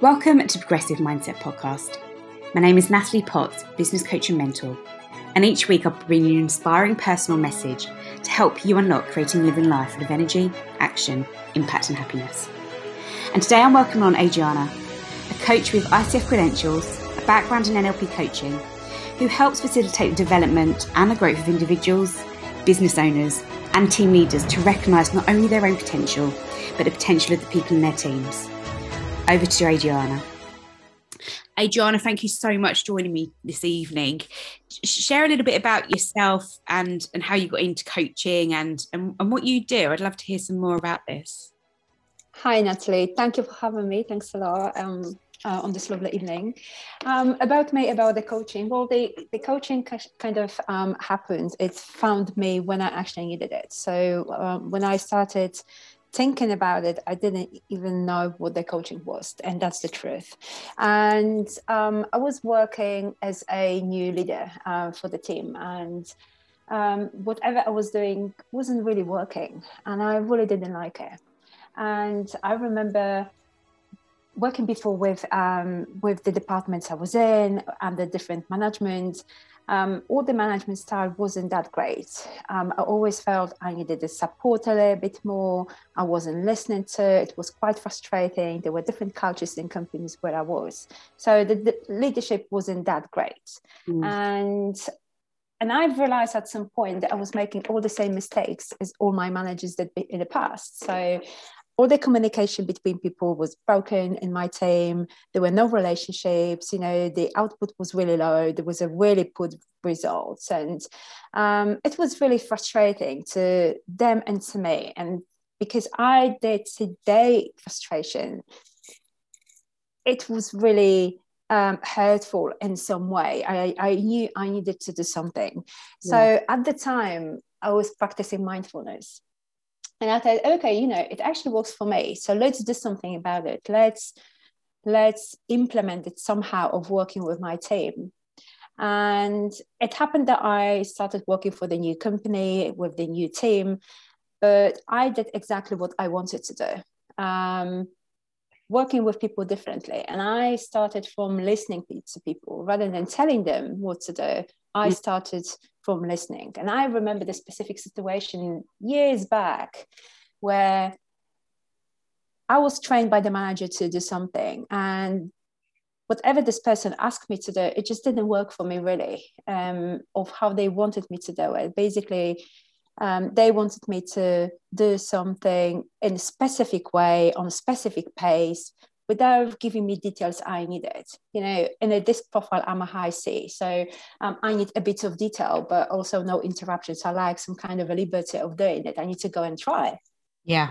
Welcome to Progressive Mindset Podcast. My name is Natalie Potts, business coach and mentor, and each week I'll bring you an inspiring personal message to help you unlock creating living life full of energy, action, impact, and happiness. And today I'm welcoming on Adriana, a coach with ICF credentials, a background in NLP coaching, who helps facilitate the development and the growth of individuals, business owners, and team leaders to recognise not only their own potential, but the potential of the people in their teams. Over to Adriana. Adriana, thank you so much for joining me this evening. Share a little bit about yourself and, and how you got into coaching and, and, and what you do. I'd love to hear some more about this. Hi, Natalie. Thank you for having me. Thanks a lot. Um, uh, on this lovely evening. Um, about me, about the coaching. Well, the, the coaching kind of um, happened. It found me when I actually needed it. So um, when I started thinking about it, I didn't even know what the coaching was, and that's the truth. And um, I was working as a new leader uh, for the team, and um, whatever I was doing wasn't really working, and I really didn't like it. And I remember working before with um, with the departments I was in and the different management, um, all the management style wasn't that great. Um, I always felt I needed the support a little bit more. I wasn't listening to it. It was quite frustrating. There were different cultures in companies where I was, so the, the leadership wasn't that great. Mm. And and I've realized at some point that I was making all the same mistakes as all my managers did in the past. So all the communication between people was broken in my team. There were no relationships. You know, the output was really low. There was a really poor results, and um, it was really frustrating to them and to me. And because I did see their frustration, it was really um, hurtful in some way. I, I knew I needed to do something. Yeah. So at the time, I was practicing mindfulness and i thought okay you know it actually works for me. So let's do something about it. Let's let's implement it somehow of working with my team. And it happened that i started working for the new company with the new team but i did exactly what i wanted to do. Um, working with people differently and i started from listening to people rather than telling them what to do i mm. started from listening. And I remember the specific situation years back where I was trained by the manager to do something and whatever this person asked me to do, it just didn't work for me really um, of how they wanted me to do it. Basically, um, they wanted me to do something in a specific way on a specific pace without giving me details I needed. You know, in a disc profile, I'm a high C, so um, I need a bit of detail, but also no interruptions. I like some kind of a liberty of doing it. I need to go and try. Yeah.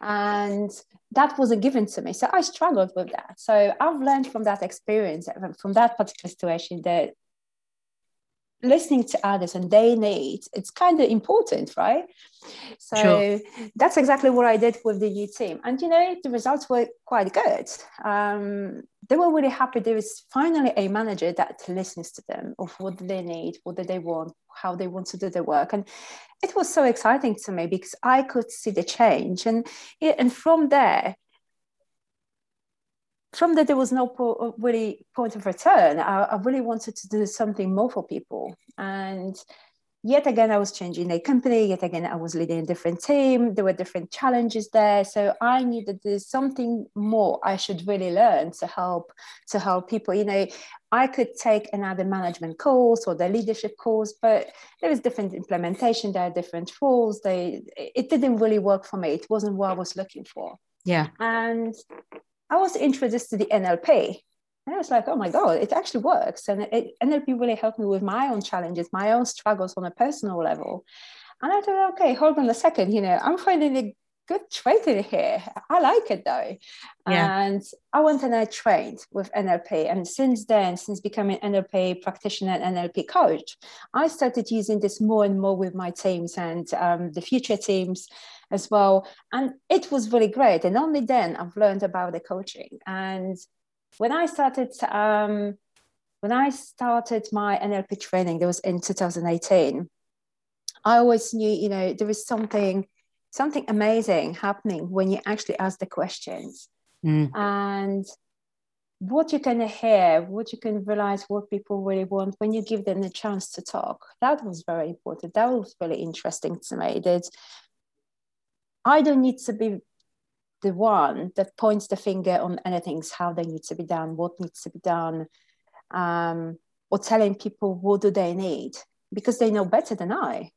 And that wasn't given to me. So I struggled with that. So I've learned from that experience, from that particular situation, that listening to others and their needs it's kind of important right? So sure. that's exactly what i did with the new team. And you know the results were quite good. Um, they were really happy. There was finally a manager that listens to them of what they need what do they want how they want to do their work. And it was so exciting to me because i could see the change. And and from there from that there was no po- uh, really point of return. I, I, really wanted to do something more for people. And yet again i was changing a company. Yet again i was leading a different team. There were different challenges there. So i needed there's something more. I should really learn to help to help people. You know i could take another management course or the leadership course but there was different implementation. There are different rules. They it didn't really work for me. It wasn't what i was looking for. Yeah. And I was introduced to the NLP. And I was like, oh my God, it actually works. And it, NLP really helped me with my own challenges, my own struggles on a personal level. And I thought, okay, hold on a second, you know, I'm finding a good trait in here. I like it though. Yeah. And I went and I trained with NLP. And since then, since becoming NLP practitioner and NLP coach, I started using this more and more with my teams and um, the future teams as well. And it was really great. And only then I've learned about the coaching. And when I started, um, when I started my NLP training, that was in 2018. I always knew, you know, there was something, something amazing happening when you actually ask the questions. Mm. And what you can hear, what you can realize what people really want when you give them the chance to talk. That was very important. That was really interesting to me. That I don't need to be the one that points the finger on anything, how they need to be done, what needs to be done, um, or telling people what do they need because they know better than I.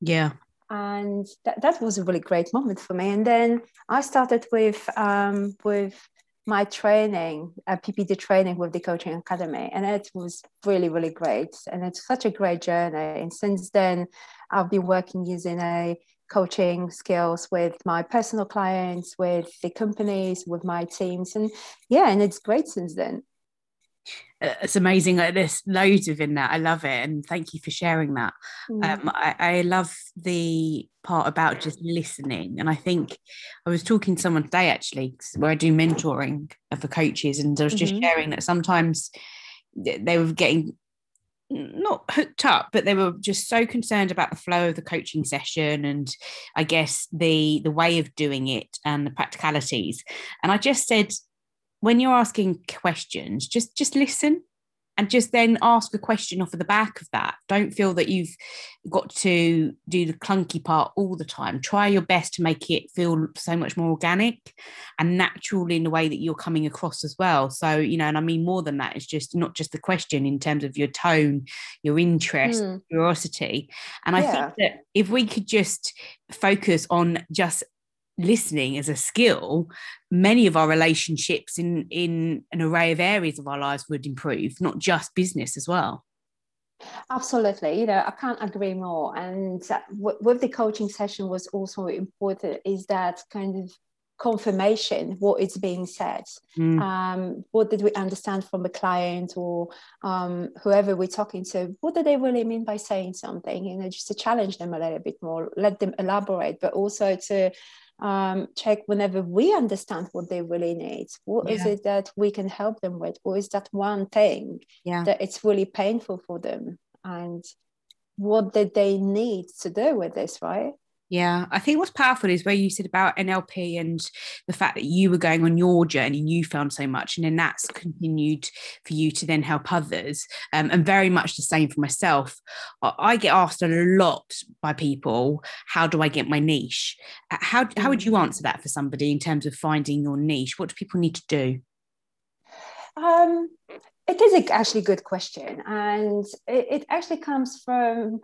Yeah. And that, that was a really great moment for me. And then I started with um, with my training, uh, PPD training with the Coaching Academy, and it was really, really great. And it's such a great journey. And since then, I've been working using a coaching skills with my personal clients, with the companies, with my teams, and yeah, and it's great since then. Uh, it's amazing. There's loads of in that. I love it, and thank you for sharing that. Mm. Um, I, I, love the part about just listening, and I think I was talking to someone today actually, where I do mentoring for coaches, and I was just mm-hmm. sharing that sometimes they were getting not hooked up but they were just so concerned about the flow of the coaching session and i guess the the way of doing it and the practicalities. And i just said when you're asking questions, just just listen and just then ask a question off of the back of that. Don't feel that you've got to do the clunky part all the time. Try your best to make it feel so much more organic and natural in the way that you're coming across as well. So, you know, and I mean more than that, it's just not just the question in terms of your tone, your interest, mm. curiosity. And I yeah. think that if we could just focus on just listening as a skill many of our relationships in in an array of areas of our lives would improve not just business as well. Absolutely you know i can't agree more. And with the coaching session was also important is that kind of confirmation what is being said. Mm. um, what did we understand from the client or um, whoever we're talking to what do they really mean by saying something? You know just to challenge them a little bit more let them elaborate but also to um, check whenever we understand what they really need. What yeah. is it that we can help them with? Or is that one thing yeah. that it's really painful for them? And what did they need to do with this, right? Yeah, I think what's powerful is where you said about NLP and the fact that you were going on your journey and you found so much, and then that's continued for you to then help others. Um, and very much the same for myself. I get asked a lot by people, "How do I get my niche?" Uh, how how would you mm. answer that for somebody in terms of finding your niche? What do people need to do? Um, it is actually a good question, and it, it actually comes from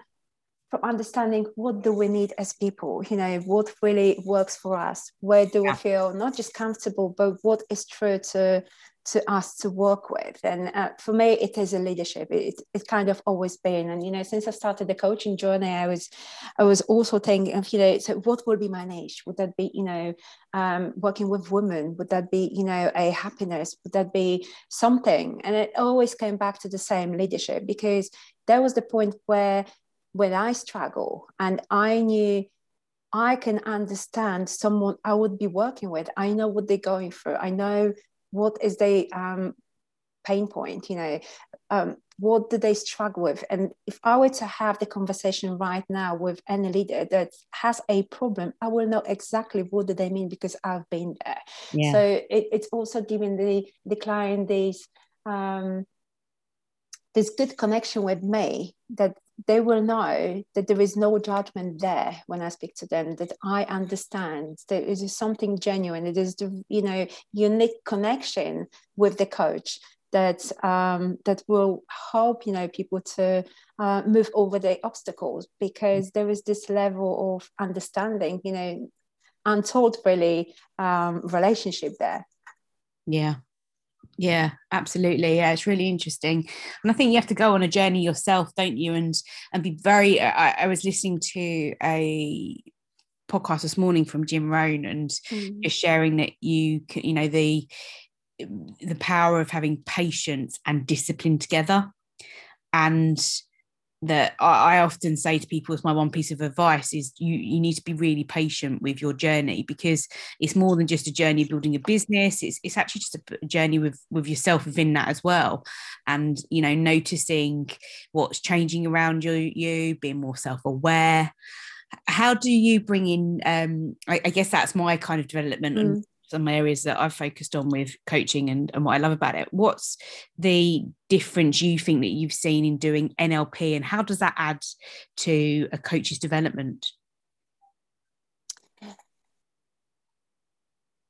from understanding what do we need as people you know what really works for us where do yeah. we feel not just comfortable but what is true to to us to work with. And uh, for me it is a leadership. It, it's kind of always been. And you know since i started the coaching journey i was i was also thinking of you know so what would be my niche? Would that be you know um, working with women? Would that be you know a happiness? Would that be something? And it always came back to the same leadership because there was the point where when I struggle and I knew I can understand someone I would be working with. I know what they're going through. I know what is their um, pain point, you know, um, what do they struggle with? And if I were to have the conversation right now with any leader that has a problem, I will know exactly what do they mean because I've been there. Yeah. So it, it's also giving the, the client this um, this good connection with me that they will know that there is no judgment there when I speak to them, that I understand that it is something genuine, it is the you know unique connection with the coach that um, that will help you know people to uh, move over the obstacles because there is this level of understanding, you know, untold really um, relationship there. Yeah, yeah, absolutely. Yeah, it's really interesting, and I think you have to go on a journey yourself, don't you? And and be very. I, I was listening to a podcast this morning from Jim Rohn, and mm. just sharing that you can, you know, the the power of having patience and discipline together, and that I, often say to people as my one piece of advice is you you need to be really patient with your journey because it's more than just a journey of building a business. It's it's actually just a journey with with yourself within that as well. And you know noticing what's changing around you you being more self-aware. How do you bring in um I, I guess that's my kind of development mm. and some areas that I've focused on with coaching and, and what I love about it. What's the difference you think that you've seen in doing NLP and how does that add to a coach's development?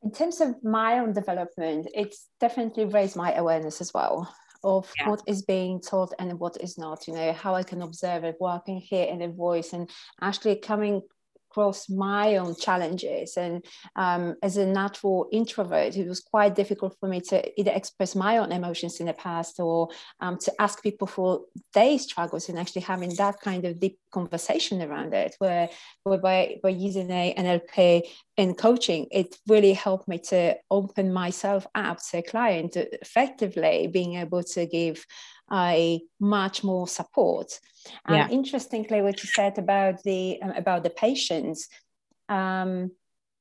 In terms of my own development, it's definitely raised my awareness as well of yeah. what is being taught and what is not you know how i can observe it what i can hear in the voice and actually coming across my own challenges. And um, as a natural introvert, it was quite difficult for me to either express my own emotions in the past or um, to ask people for their struggles and actually having that kind of deep conversation around it, where, where by, by using a NLP in coaching, it really helped me to open myself up to a client, effectively being able to give I much more support. And yeah. interestingly, what you said about the um, about the patience, um,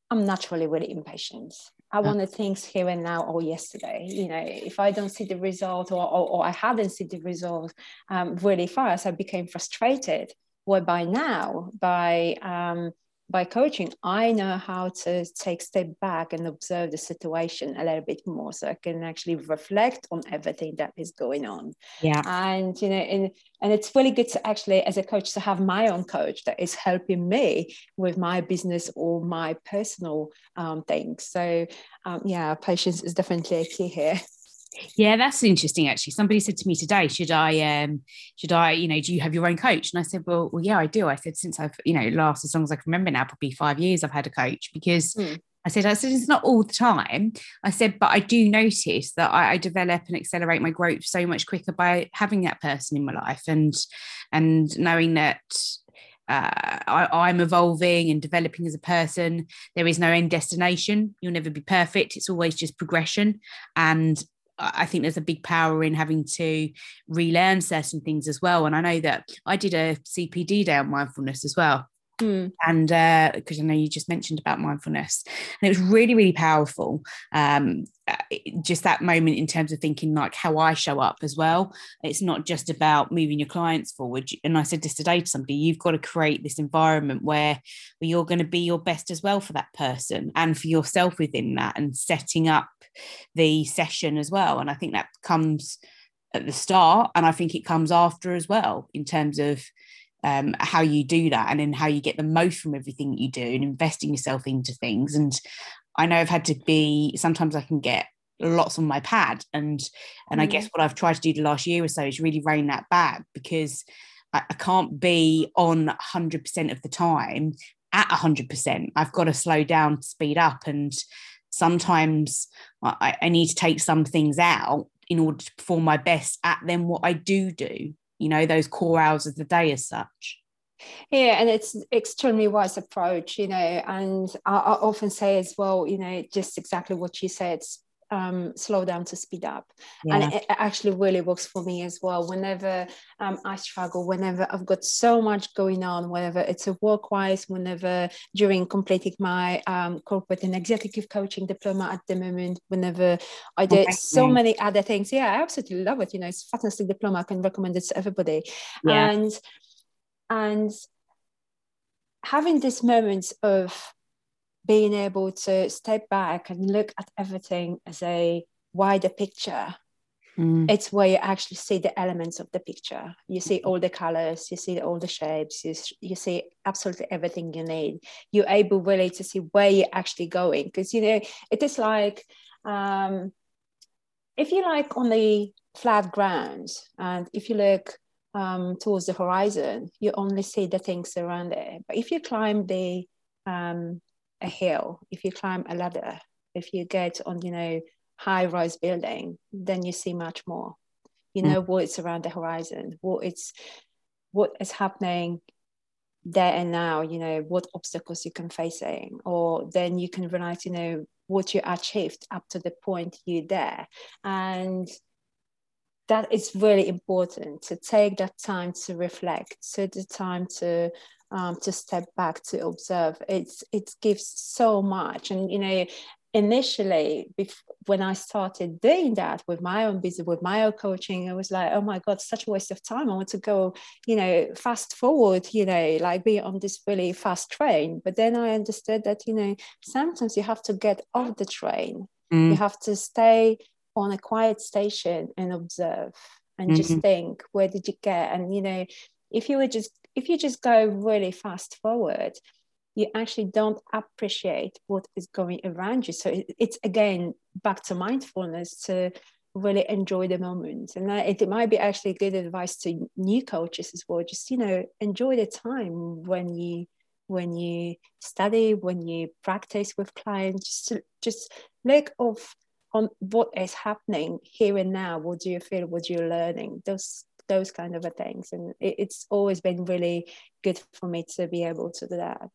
I'm naturally really impatient. I wanted things here and now or yesterday. You know, if I don't see the result or, or, or I hadn't seen the result um, really fast, I became frustrated. Whereby now, by um, by coaching, I know how to take step back and observe the situation a little bit more, so I can actually reflect on everything that is going on. Yeah, and you know, and and it's really good to actually, as a coach, to have my own coach that is helping me with my business or my personal um, things. So, um, yeah, patience is definitely a key here. Yeah, that's interesting. Actually, somebody said to me today, "Should I, um, should I, you know, do you have your own coach?" And I said, "Well, well, yeah, I do." I said, "Since I've, you know, last as long as I can remember now, probably five years, I've had a coach because." Mm. I said, I said, it's not all the time. I said, but I do notice that I, I, develop and accelerate my growth so much quicker by having that person in my life and and knowing that uh, I, am evolving and developing as a person. There is no end destination. You'll never be perfect. It's always just progression. And I think there's a big power in having to relearn certain things as well. And I know that I did a CPD day on mindfulness as well. Mm. And because uh, I know you just mentioned about mindfulness, and it was really, really powerful. Um, uh, just that moment in terms of thinking like how I show up as well. It's not just about moving your clients forward. And I said this today to somebody: you've got to create this environment where, where you're going to be your best as well for that person and for yourself within that, and setting up the session as well. And I think that comes at the start, and I think it comes after as well in terms of um, how you do that and then how you get the most from everything that you do and investing yourself into things. And I know I've had to be sometimes I can get lots on my pad and and mm. I guess mm. what I've tried to do the last year or so is really rein that back because I, I can't be on 100% of the time at 100%. I've got to slow down, speed up and sometimes I, I need to take some things out in order to perform my best at them what I do do you know those core hours of the day as such. Yeah and it's an extremely wise approach you know and I, I, often say as well you know just exactly what you said um, slow down to speed up. Yeah. And it, actually really works for me as well. Whenever um, I struggle, whenever I've got so much going on, whenever it's a work wise, whenever during completing my um, corporate and executive coaching diploma at the moment, whenever I did okay. so many other things. Yeah, I absolutely love it. You know, it's fantastic diploma. I can recommend it to everybody. Yeah. And and having these moments of being able to step back and look at everything as a wider picture mm. it's where you actually see the elements of the picture. You see all the colors you see all the shapes you, you see absolutely everything you need. You're able really to see where you're actually going because you know it is like um, if you like on the flat ground and if you look um, towards the horizon you only see the things around it but if you climb the um, a hill, if you climb a ladder, if you get on, you know, high rise building, then you see much more. You know mm. what is around the horizon, what it's what is happening there and now, you know, what obstacles you can facing, or then you can realize, you know, what you achieved up to the point you're there. And that is really important to take that time to reflect, so the time to um, to step back to observe. It's it gives so much. And you know initially when i started doing that with my own business with my own coaching i was like oh my god such a waste of time. I want to go you know fast forward you know like be on this really fast train. But then i understood that you know sometimes you have to get off the train. Mm. you have to stay on a quiet station and observe and mm-hmm. just think where did you get? And you know if you were just if you just go really fast forward you actually don't appreciate what is going around you. So it's again back to mindfulness to really enjoy the moment. And it, might be actually good advice to new coaches as well. Just you know, enjoy the time when you when you study, when you practice with clients. Just just look off on what is happening here and now. What do you feel? What you're learning? Those those kind of things and it, it's always been really good for me to be able to do that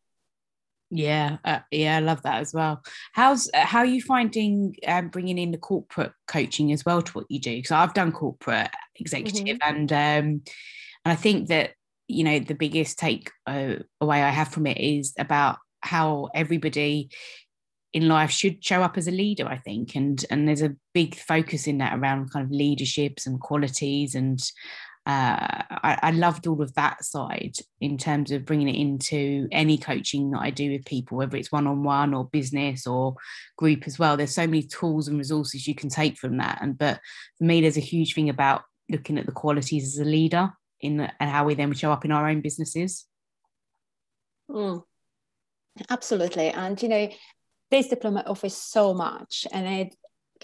yeah, uh, yeah, I love that as well. How's uh, how are you finding um, bringing in the corporate coaching as well to what you do? Because I've done corporate executive, mm-hmm. and um, and I think that you know the biggest take uh, away I have from it is about how everybody in life should show up as a leader. I think, and and there's a big focus in that around kind of leaderships and qualities and I, I, loved all of that side in terms of bringing it into any coaching that I do with people, whether it's one on one or business or group as well. There's so many tools and resources you can take from that. And but for me, there's a huge thing about looking at the qualities as a leader in the, and how we then show up in our own businesses. Mm, absolutely, and you know, this diploma offers so much, and it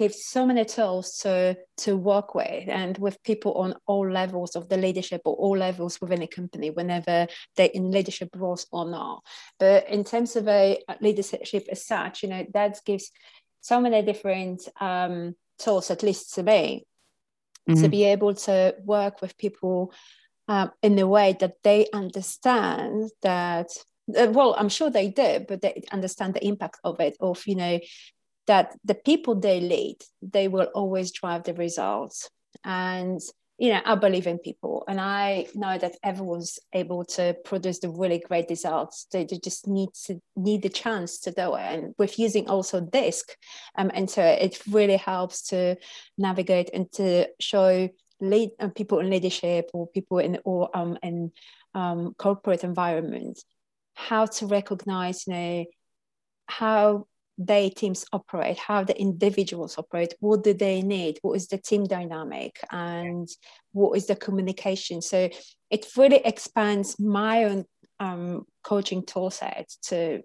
gives so many tools to to work with and with people on all levels of the leadership or all levels within a company whenever they're in leadership roles or not but in terms of a leadership as such you know that gives so many different um, tools at least to me mm-hmm. to be able to work with people um, in a way that they understand that uh, well i'm sure they do but they understand the impact of it of you know that the people they lead they will always drive the results. And you know i believe in people. And i know that everyone's able to produce the really great results. They, they just need to need the chance to do it. And with using also disc um, and so it really helps to navigate and to show lead uh, people in leadership or people in or um in um, corporate environments how to recognize you know how they teams operate, how the individuals operate, what do they need, what is the team dynamic, and what is the communication. So it really expands my own um, coaching tool set to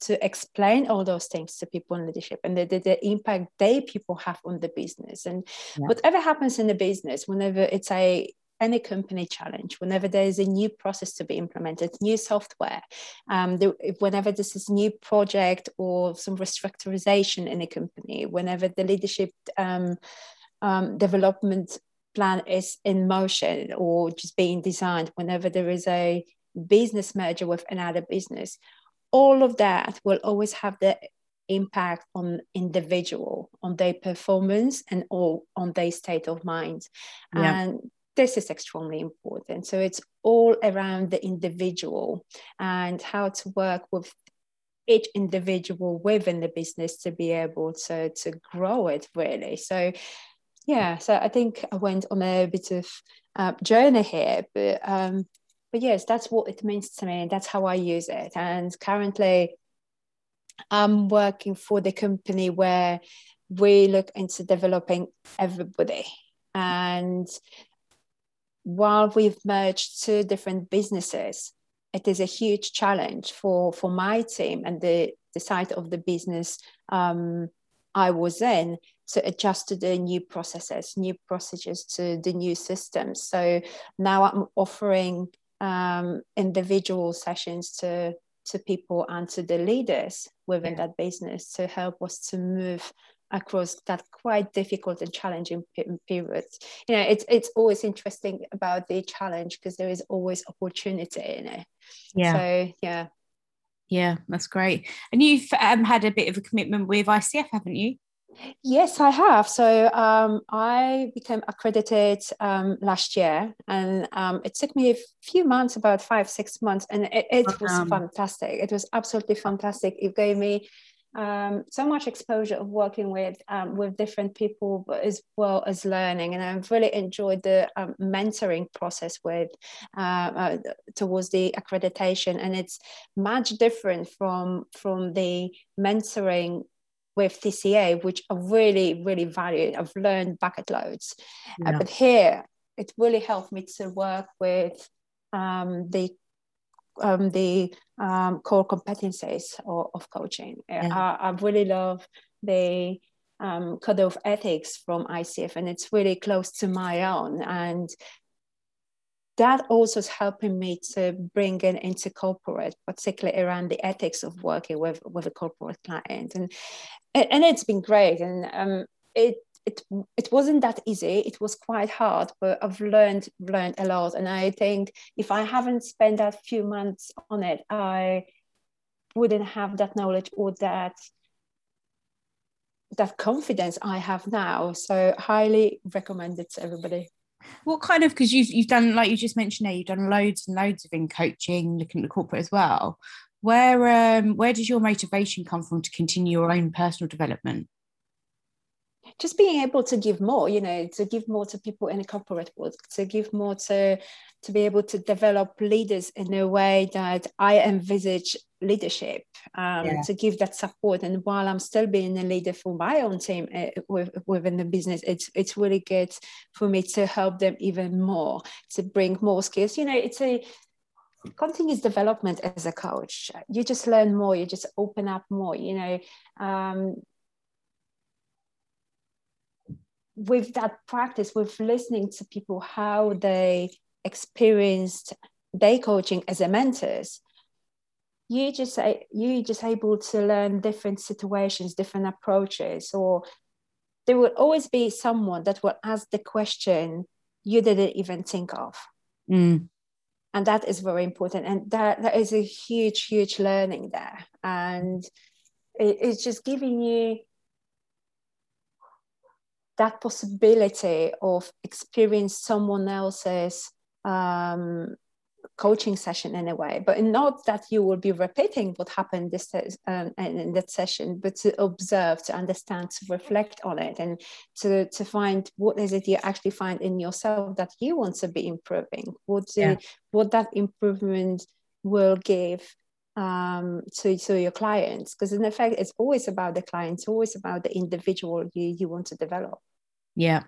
to explain all those things to people in leadership and the, the, the impact they people have on the business and yeah. whatever happens in the business whenever it's a any company challenge, whenever there is a new process to be implemented, new software, um, the, whenever this is a new project or some restructurization in a company, whenever the leadership um, um, development plan is in motion or just being designed, whenever there is a business merger with another business, all of that will always have the impact on individual on their performance and all on their state of mind yeah. and this is extremely important. So it's all around the individual and how to work with each individual within the business to be able to, to grow it really. So yeah, so I think I went on a bit of uh, journey here, but um, but yes, that's what it means to me, that's how I use it. And currently, I'm working for the company where we look into developing everybody, and while we've merged two different businesses, it is a huge challenge for, for my team and the, the side of the business um, I was in to adjust to the new processes, new procedures to the new systems. So now I'm offering um, individual sessions to to people and to the leaders within yeah. that business to help us to move across that quite difficult and challenging period. You know, it's it's always interesting about the challenge because there is always opportunity in it. Yeah. So yeah. Yeah, that's great. And you've um, had a bit of a commitment with ICF, haven't you? Yes, I have. So um, I became accredited um, last year, and um, it took me a few months, about five, six months, and it, it was fantastic. It was absolutely fantastic. It gave me um, so much exposure of working with um, with different people as well as learning and i've really enjoyed the um, mentoring process with uh, uh, towards the accreditation and it's much different from from the mentoring with TCA, which I really, really value. I've learned bucket loads. Uh, yeah. Uh, but here, it really helped me to work with um, the um, the um, core competencies of, of coaching. Yeah. I, I, really love the um, code of ethics from ICF, and it's really close to my own. And that also is helping me to bring in into corporate, particularly around the ethics of working with, with a corporate client. And, and it's been great. And um, it it it wasn't that easy. It was quite hard but i've learned learned a lot. And i think if i haven't spent that few months on it i wouldn't have that knowledge or that that confidence i have now. So highly recommended to everybody. What kind of because you've you've done like you just mentioned there you've done loads and loads of in coaching looking at the corporate as well. Where um where does your motivation come from to continue your own personal development just being able to give more you know to give more to people in a corporate world to give more to to be able to develop leaders in a way that i envisage leadership um, yeah. to give that support. And while i'm still being a leader for my own team uh, with, within the business it's it's really good for me to help them even more to bring more skills. You know it's a continuous development as a coach. You just learn more you just open up more you know um, with that practice, with listening to people how they experienced day coaching as a mentors, you just say you just able to learn different situations, different approaches, or there will always be someone that will ask the question you didn't even think of. Mm. And that is very important. And that, that is a huge, huge learning there. And it, it's just giving you that possibility of experience someone else's um, coaching session in a way, but not that you will be repeating what happened this um, in that session, but to observe, to understand, to reflect on it, and to to find what is it you actually find in yourself that you want to be improving. What the, yeah. what that improvement will give um, to, to your clients because in effect it's always about the client it's always about the individual you, you want to develop yeah.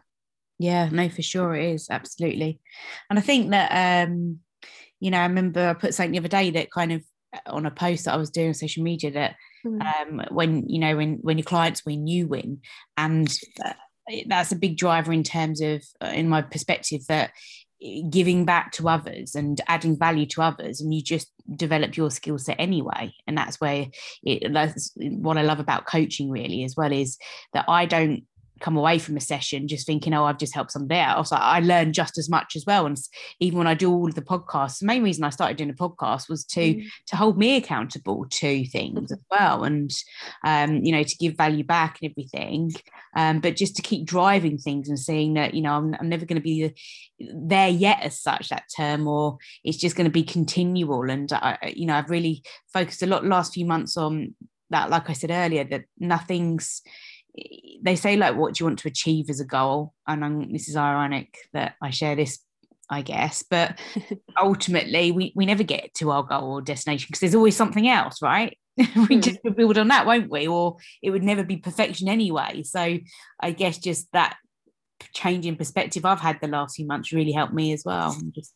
Yeah, no, for sure it is. Absolutely. And I think that, um, you know, I remember I put something the other day that kind of uh, on a post that I was doing on social media that mm. um, when, you know, when, when your clients win, you win. And uh, that's a big driver in terms of, uh, in my perspective, that giving back to others and adding value to others and you just develop your skill set anyway and that's where it that's what i love about coaching really as well is that i don't come away from a session just thinking, oh, I've just helped somebody else. I, I learn just as much as well. And even when I do all of the podcasts, the main reason I started doing a podcast was to mm. to hold me accountable to things as well, and um, you know, to give value back and everything. Um, but just to keep driving things and seeing that, you know, I'm, I'm never going to be there yet as such that term, or it's just going to be continual. And I, you know, I've really focused a lot last few months on that. Like I said earlier, that nothing's they say like what do you want to achieve as a goal? And I'm, this is ironic that i share this i guess but ultimately we, we never get to our goal or destination because there's always something else right? We mm. just build on that won't we? Or it would never be perfection anyway. So i guess just that change in perspective i've had the last few months really helped me as well. Just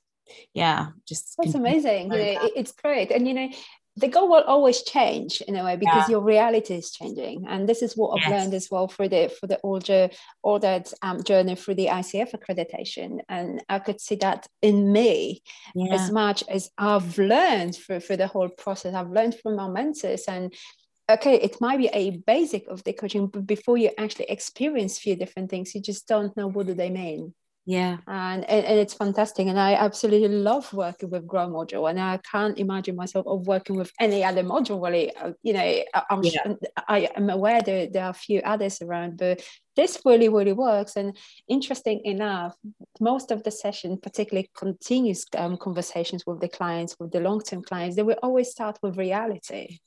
yeah just that's amazing. you know, it's great. And you know the goal will always change in a way because yeah. your reality is changing and this is what i've yes. learned as well for the for the older all that um, journey through the icf accreditation and i could see that in me yeah. as much as i've learned through, for the whole process i've learned from my mentors and okay it might be a basic of the coaching but before you actually experience a few different things you just don't know what do they mean yeah. And, and, and it's fantastic and i absolutely love working with grow module and i can't imagine myself of working with any other module really. Uh, you know i'm yeah. sure, i am aware that there are a few others around but this really really works and interesting enough most of the session particularly continuous um, conversations with the clients with the long-term clients they will always start with reality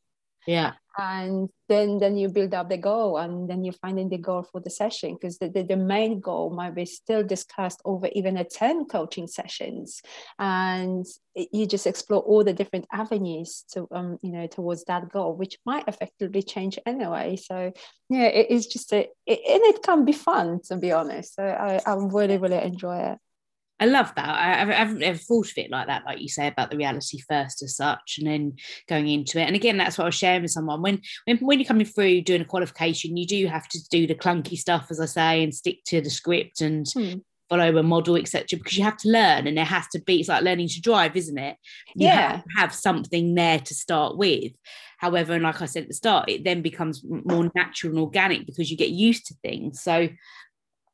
yeah. And then then you build up the goal and then you're finding the goal for the session because the, the, the, main goal might be still discussed over even a 10 coaching sessions. And you just explore all the different avenues to um you know towards that goal which might effectively change anyway. So yeah it is just a it, and it can be fun to be honest. So i, I really really enjoy it I love that. I, have I've never thought of it like that, like you say about the reality first as such, and then going into it. And again, that's what I was sharing with someone. When when when you're coming through doing a qualification, you do have to do the clunky stuff, as I say, and stick to the script and hmm. follow a model, etc. Because you have to learn, and there has to be. It's like learning to drive, isn't it? You yeah. have, have something there to start with. However, and like I said at the start, it then becomes more natural and organic because you get used to things. So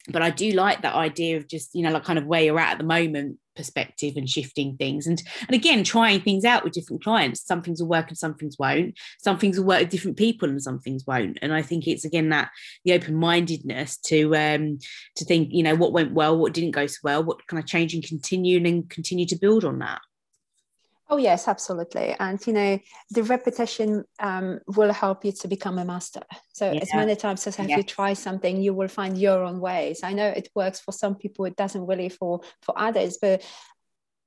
but I do like that idea of just you know like kind of where you're at at the moment perspective and shifting things. And and again trying things out with different clients. Some things will work and some things won't. Some things will work with different people and some things won't. And I think it's again that the open-mindedness to um to think you know what went well what didn't go so well what can I change and continue and then continue to build on that Oh yes, absolutely. And you know, the repetition um, will help you to become a master. So yeah. as many times as yeah. you try something, you will find your own ways. I know it works for some people, it doesn't really for for others, but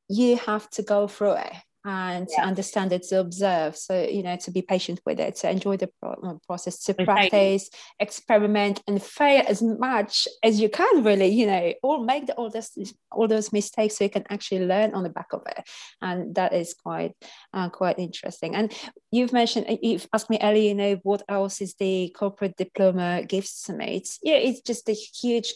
you have to go through it and yeah. to understand it to observe. So you know to be patient with it to enjoy the pro- uh, process to practice experiment and fail as much as you can really you know or make the, all those all those mistakes so you can actually learn on the back of it. And that is quite uh, quite interesting. And you've mentioned uh, you've asked me earlier you know what else is the corporate diploma gives to me? It's yeah it's just a huge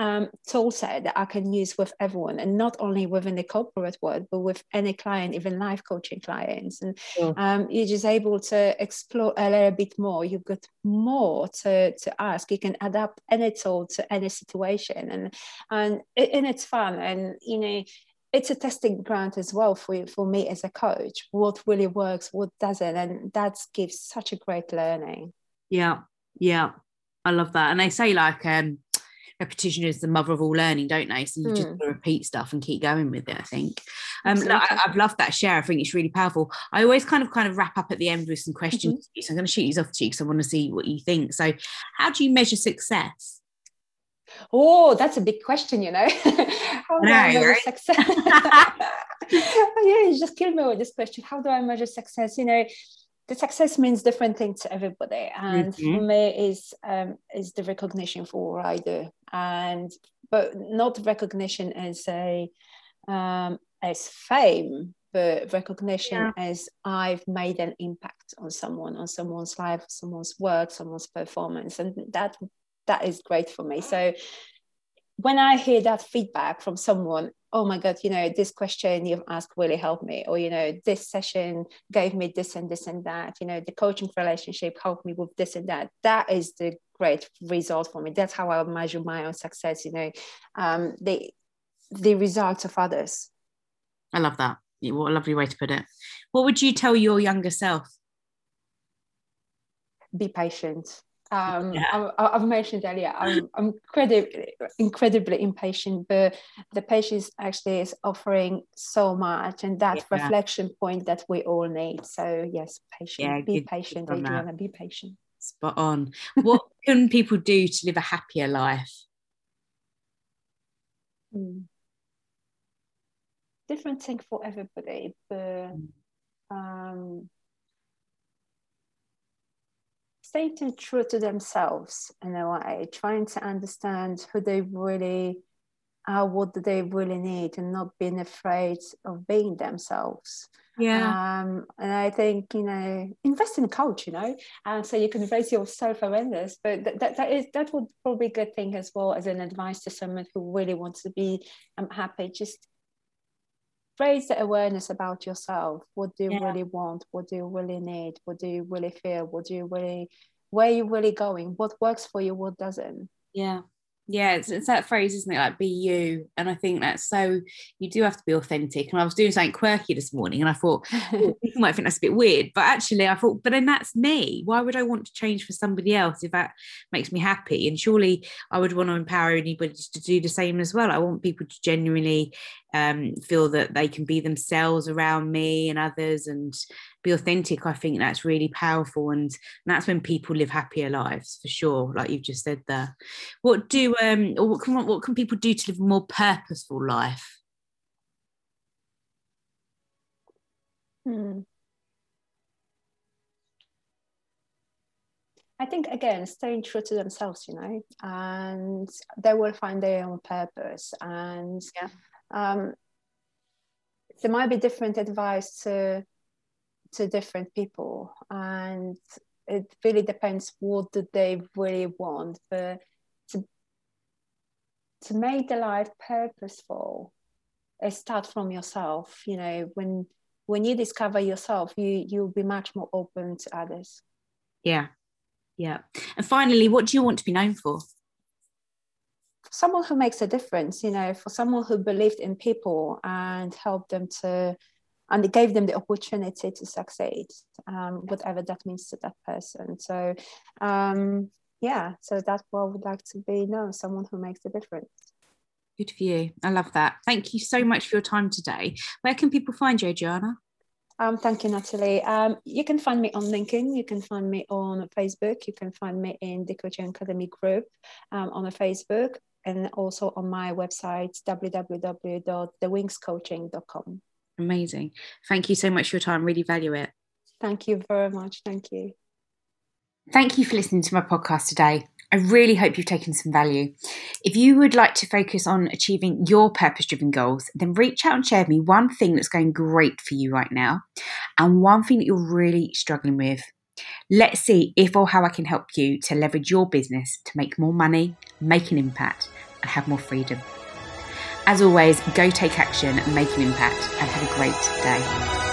um, tool set that I can use with everyone and not only within the corporate world, but with any client, even life coaching clients. And um, you're just able to explore a little bit more. You've got more to, to ask. You can adapt any tool to any situation and, and, and it's fun. And, you know, it's a testing ground as well for, for me as a coach, what really works, what doesn't. And that gives such a great learning. Yeah. Yeah. I love that. And they say like, um, repetition is the mother of all learning, don't they? So you mm. just hmm. repeat stuff and keep going with it. I think. Um, I, have loved that share. I think it's really powerful. I always kind of kind of wrap up at the end with some questions. Mm-hmm. So I'm going to shoot these off to you because I want to see what you think. So, how do you measure success? Oh, that's a big question, you know. how do I, I measure right? success? yeah, you just killed me with this question. How do I measure success? You know, the success means different things to everybody and mm-hmm. for me is um, is the recognition for what i do and but not recognition as a um, as fame but recognition yeah. as i've made an impact on someone on someone's life someone's work someone's performance and that that is great for me so when i hear that feedback from someone oh my god you know this question you've asked really helped me or you know this session gave me this and this and that you know the coaching relationship helped me with this and that that is the great result for me. That's how i measure my own success you know. Um, the the results of others. I love that. What a lovely way to put it. What would you tell your younger self? Be patient. Um, yeah. I, have mentioned earlier, I'm, I'm incredibly, incredibly impatient, but the patience actually is offering so much, and that yeah. reflection point that we all need. So yes, patient, yeah, be good, patient, good Adriana, be patient. Spot on. What can people do to live a happier life? Hmm. Different thing for everybody, but hmm. um, staying true to themselves in a way, trying to understand who they really are, what do they really need, and not being afraid of being themselves. Yeah. Um, and I think, you know, invest in a coach, you know, and so you can raise your self awareness. But that, that, that is that would probably be a good thing as well as an advice to someone who really wants to be um, happy. Just raise the awareness about yourself what do you yeah. really want what do you really need what do you really feel what do you really where are you really going what works for you what doesn't yeah yeah it's, it's that phrase isn't it? Like be you. And i think that's so you do have to be authentic. And i was doing something quirky this morning and i thought oh, people might think that's a bit weird. But actually i thought but then that's me. Why would i want to change for somebody else if that makes me happy? And surely i would want to empower anybody to do the same as well. I want people to genuinely um, feel that they can be themselves around me and others and be authentic, I think that's really powerful. And, and that's when people live happier lives for sure, like you've just said there. What do um or what can what can people do to live a more purposeful life? Hmm. I think again, staying true to themselves, you know, and they will find their own purpose. And yeah. Um, there might be different advice to to different people, and it really depends what do they really want. But to to make the life purposeful, start from yourself. You know, when when you discover yourself, you you'll be much more open to others. Yeah, yeah. And finally, what do you want to be known for? Someone who makes a difference, you know, for someone who believed in people and helped them to, and it gave them the opportunity to succeed, um, whatever that means to that person. So, um, yeah, so that's what I would like to be known someone who makes a difference. Good for you. I love that. Thank you so much for your time today. Where can people find you, Adriana? Um, thank you, Natalie. Um, you can find me on LinkedIn. You can find me on Facebook. You can find me in the Coaching Academy group um, on a Facebook and also on my website, www.thewingscoaching.com. Amazing. Thank you so much for your time. Really value it. Thank you very much. Thank you. Thank you for listening to my podcast today. I really hope you've taken some value. If you would like to focus on achieving your purpose driven goals, then reach out and share with me one thing that's going great for you right now and one thing that you're really struggling with. Let's see if or how I can help you to leverage your business to make more money, make an impact, and have more freedom. As always, go take action and make an impact, and have a great day.